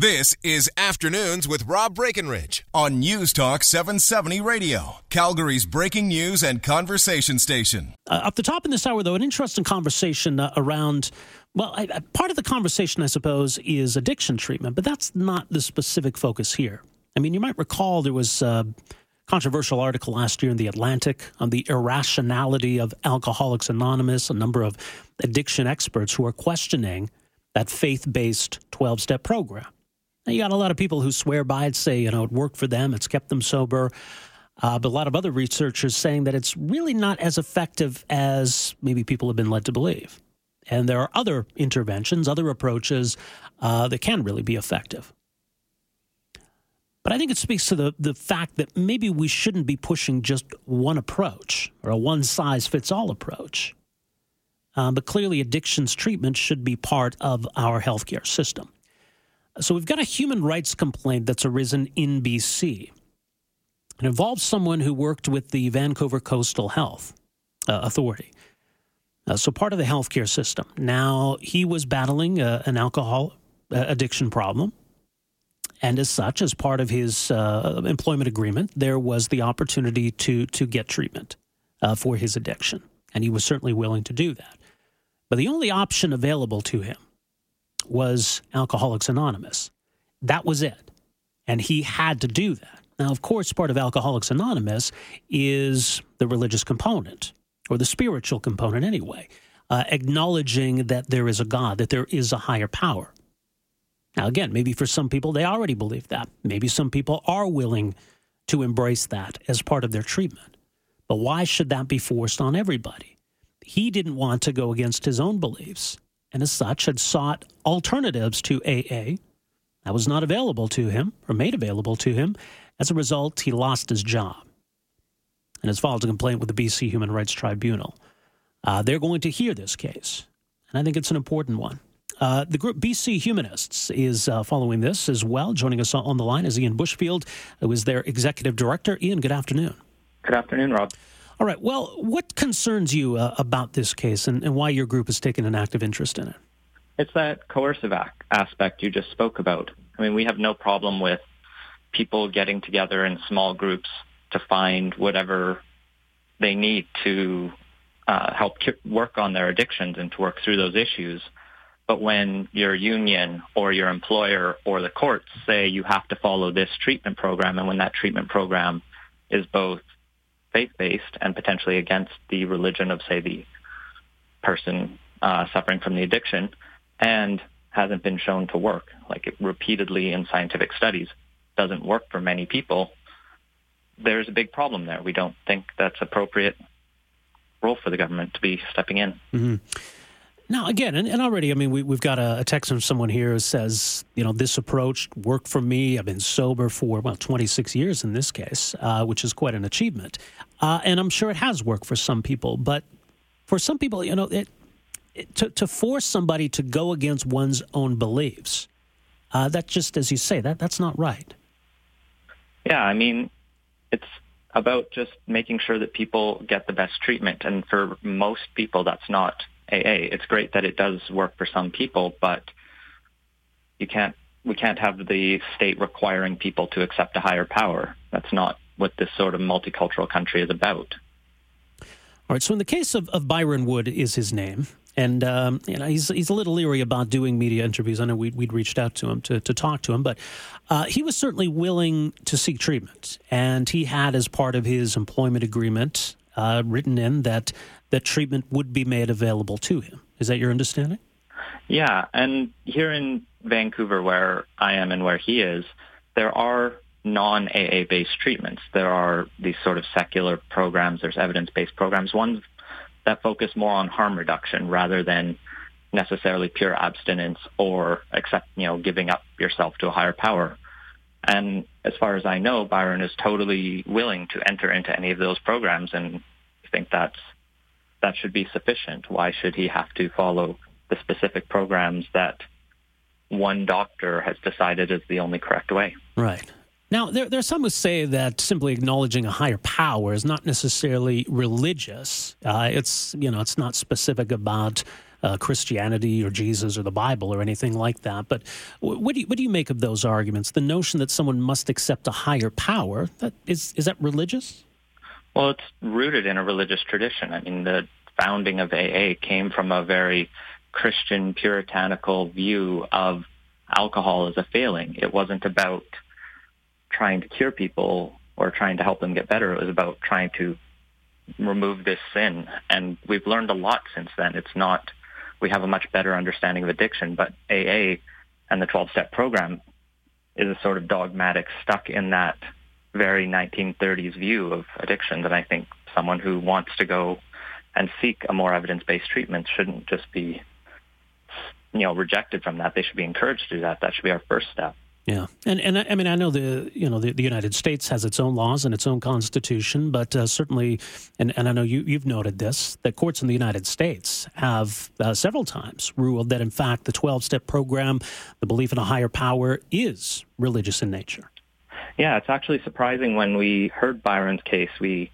This is Afternoons with Rob Breckenridge on News Talk 770 Radio, Calgary's breaking news and conversation station. Uh, up the top in this hour, though, an interesting conversation uh, around. Well, I, I, part of the conversation, I suppose, is addiction treatment, but that's not the specific focus here. I mean, you might recall there was a controversial article last year in The Atlantic on the irrationality of Alcoholics Anonymous, a number of addiction experts who are questioning that faith based 12 step program. Now, you got a lot of people who swear by it, say, you know, it worked for them, it's kept them sober. Uh, but a lot of other researchers saying that it's really not as effective as maybe people have been led to believe. And there are other interventions, other approaches uh, that can really be effective. But I think it speaks to the, the fact that maybe we shouldn't be pushing just one approach or a one size fits all approach. Uh, but clearly, addictions treatment should be part of our healthcare system. So we've got a human rights complaint that's arisen in BC. It involves someone who worked with the Vancouver Coastal Health uh, Authority. Uh, so part of the healthcare system. Now, he was battling uh, an alcohol uh, addiction problem. And as such, as part of his uh, employment agreement, there was the opportunity to, to get treatment uh, for his addiction. And he was certainly willing to do that. But the only option available to him was Alcoholics Anonymous. That was it. And he had to do that. Now, of course, part of Alcoholics Anonymous is the religious component, or the spiritual component anyway, uh, acknowledging that there is a God, that there is a higher power. Now, again, maybe for some people, they already believe that. Maybe some people are willing to embrace that as part of their treatment. But why should that be forced on everybody? He didn't want to go against his own beliefs and as such had sought alternatives to AA. That was not available to him or made available to him. As a result, he lost his job and has filed a complaint with the BC Human Rights Tribunal. Uh, they're going to hear this case, and I think it's an important one. Uh, the group BC Humanists is uh, following this as well. Joining us on the line is Ian Bushfield, who is their executive director. Ian, good afternoon. Good afternoon, Rob. All right. Well, what concerns you uh, about this case and, and, why your group has taken an active interest in it? It's that coercive aspect you just spoke about. I mean, we have no problem with people getting together in small groups to find whatever they need to uh, help work on their addictions and to work through those issues. But when your union or your employer or the courts say you have to follow this treatment program, and when that treatment program is both faith-based and potentially against the religion of, say, the person uh, suffering from the addiction, and hasn't been shown to work, like repeatedly in scientific studies doesn't work for many people, there's a big problem there. We don't think that's appropriate role for the government to be stepping in. Mm-hmm. Now, again, and, and, already, I mean, we, have got a, a, text from someone here who says, you know, this approach worked for me. I've been sober for, well, 26 years in this case, uh, which is quite an achievement. Uh, and I'm sure it has worked for some people. But for some people, you know, it, it, to, to force somebody to go against one's own beliefs, uh, that just, as you say, that that's not right. Yeah, I mean, it's about just making sure that people get the best treatment. And for most people, that's not AA. It's great that it does work for some people, but you can't we can't have the state requiring people to accept a higher power. That's not what this sort of multicultural country is about. All right. So, in the case of, of Byron Wood, is his name, and um, you know he's he's a little leery about doing media interviews. I know we'd, we'd reached out to him to, to talk to him, but uh, he was certainly willing to seek treatment, and he had as part of his employment agreement uh, written in that that treatment would be made available to him. Is that your understanding? Yeah, and here in Vancouver, where I am and where he is, there are non-AA based treatments. There are these sort of secular programs. There's evidence-based programs. Ones that focus more on harm reduction rather than necessarily pure abstinence or accept, you know, giving up yourself to a higher power. And as far as I know, Byron is totally willing to enter into any of those programs, and I think that's that should be sufficient. Why should he have to follow the specific programs that one doctor has decided is the only correct way? Right. Now, there, there are some who say that simply acknowledging a higher power is not necessarily religious. Uh, it's you know it's not specific about uh, Christianity or Jesus or the Bible or anything like that. But what do you, what do you make of those arguments? The notion that someone must accept a higher power that is is that religious? Well, it's rooted in a religious tradition. I mean, the founding of AA came from a very Christian puritanical view of alcohol as a failing. It wasn't about trying to cure people or trying to help them get better. It was about trying to remove this sin. And we've learned a lot since then. It's not, we have a much better understanding of addiction, but AA and the 12-step program is a sort of dogmatic stuck in that very 1930s view of addiction that I think someone who wants to go and seek a more evidence-based treatment shouldn't just be, you know, rejected from that. They should be encouraged to do that. That should be our first step. Yeah, and and I mean I know the you know the, the United States has its own laws and its own constitution, but uh, certainly, and, and I know you you've noted this that courts in the United States have uh, several times ruled that in fact the twelve step program, the belief in a higher power, is religious in nature. Yeah, it's actually surprising when we heard Byron's case, we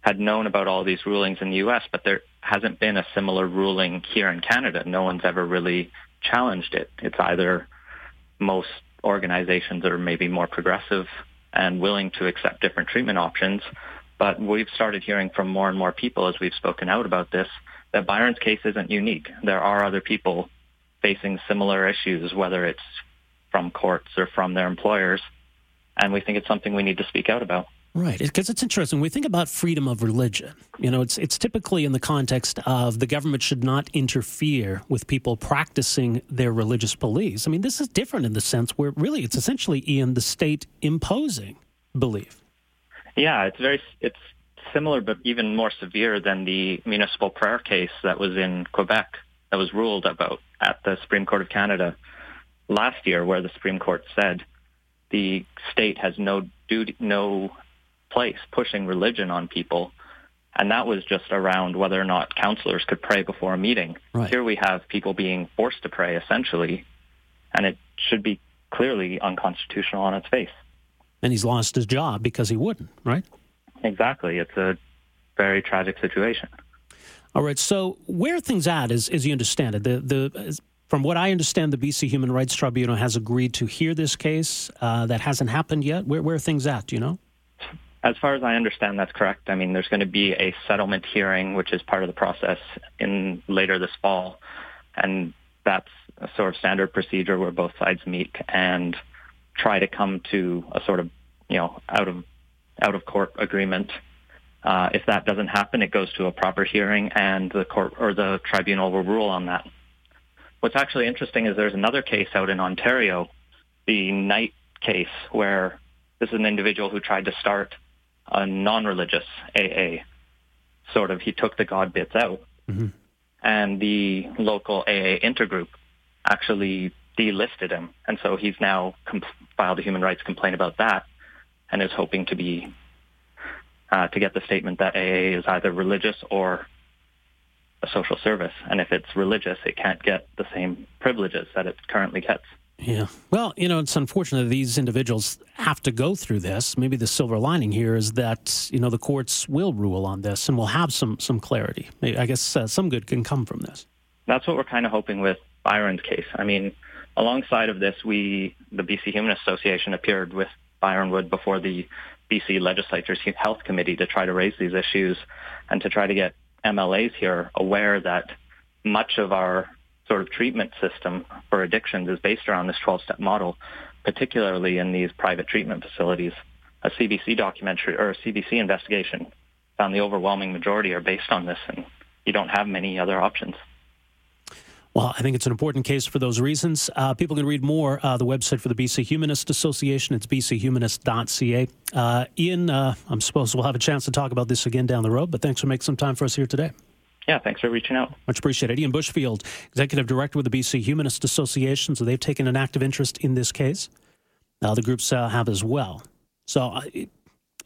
had known about all these rulings in the U.S., but there hasn't been a similar ruling here in Canada. No one's ever really challenged it. It's either most organizations are maybe more progressive and willing to accept different treatment options. But we've started hearing from more and more people as we've spoken out about this that Byron's case isn't unique. There are other people facing similar issues, whether it's from courts or from their employers. And we think it's something we need to speak out about. Right, because it's interesting. When we think about freedom of religion, you know, it's it's typically in the context of the government should not interfere with people practicing their religious beliefs. I mean, this is different in the sense where really it's essentially in the state imposing belief. Yeah, it's very it's similar, but even more severe than the municipal prayer case that was in Quebec that was ruled about at the Supreme Court of Canada last year, where the Supreme Court said the state has no duty, no place pushing religion on people. And that was just around whether or not counselors could pray before a meeting. Right. Here we have people being forced to pray essentially, and it should be clearly unconstitutional on its face. And he's lost his job because he wouldn't, right? Exactly. It's a very tragic situation. All right. So where things at, as, as you understand it? The, the, from what I understand, the BC Human Rights Tribunal has agreed to hear this case. Uh, that hasn't happened yet. Where, where are things at? Do you know? As far as I understand, that's correct. I mean, there's going to be a settlement hearing, which is part of the process in later this fall, and that's a sort of standard procedure where both sides meet and try to come to a sort of, you know, out of out of court agreement. Uh, if that doesn't happen, it goes to a proper hearing, and the court or the tribunal will rule on that. What's actually interesting is there's another case out in Ontario, the Knight case, where this is an individual who tried to start a non-religious AA. Sort of, he took the God bits out, mm-hmm. and the local AA intergroup actually delisted him, and so he's now comp- filed a human rights complaint about that, and is hoping to be uh, to get the statement that AA is either religious or a social service, and if it's religious, it can't get the same privileges that it currently gets. Yeah. Well, you know, it's unfortunate that these individuals have to go through this. Maybe the silver lining here is that, you know, the courts will rule on this and we'll have some, some clarity. I guess uh, some good can come from this. That's what we're kind of hoping with Byron's case. I mean, alongside of this, we, the BC Humanist Association, appeared with Byron Wood before the BC Legislature's Health Committee to try to raise these issues and to try to get MLAs here aware that much of our sort of treatment system for addictions is based around this 12-step model, particularly in these private treatment facilities. A CBC documentary or a CBC investigation found the overwhelming majority are based on this, and you don't have many other options. Well, I think it's an important case for those reasons. Uh, people can read more. Uh, the website for the BC Humanist Association, it's bchumanist.ca. Uh, Ian, uh, I'm supposed we'll have a chance to talk about this again down the road, but thanks for making some time for us here today. Yeah, thanks for reaching out. Much appreciated. Ian Bushfield, Executive Director with the BC Humanist Association, so they've taken an active interest in this case. Uh, the groups uh, have as well. So uh, it,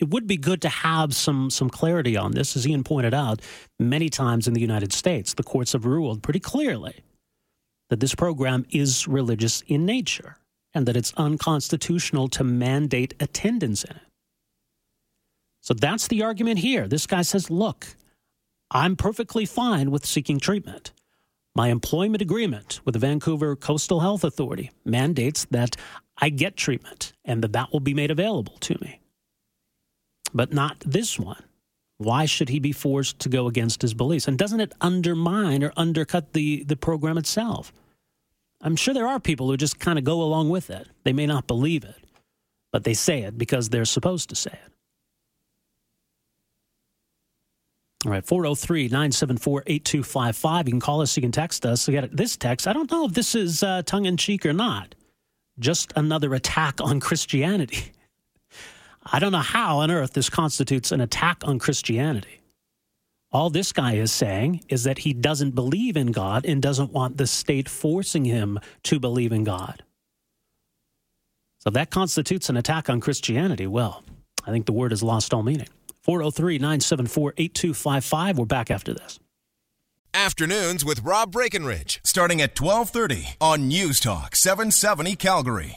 it would be good to have some some clarity on this. As Ian pointed out, many times in the United States, the courts have ruled pretty clearly that this program is religious in nature and that it's unconstitutional to mandate attendance in it. So that's the argument here. This guy says, look, I'm perfectly fine with seeking treatment. My employment agreement with the Vancouver Coastal Health Authority mandates that I get treatment and that that will be made available to me. But not this one. Why should he be forced to go against his beliefs? And doesn't it undermine or undercut the, the program itself? I'm sure there are people who just kind of go along with it. They may not believe it, but they say it because they're supposed to say it. All right, 403 974 8255. You can call us, you can text us. We got this text. I don't know if this is uh, tongue in cheek or not. Just another attack on Christianity. I don't know how on earth this constitutes an attack on Christianity. All this guy is saying is that he doesn't believe in God and doesn't want the state forcing him to believe in God. So if that constitutes an attack on Christianity, well, I think the word has lost all meaning. 403 974 8255. We're back after this. Afternoons with Rob Breckenridge, starting at 1230 on News Talk 770 Calgary.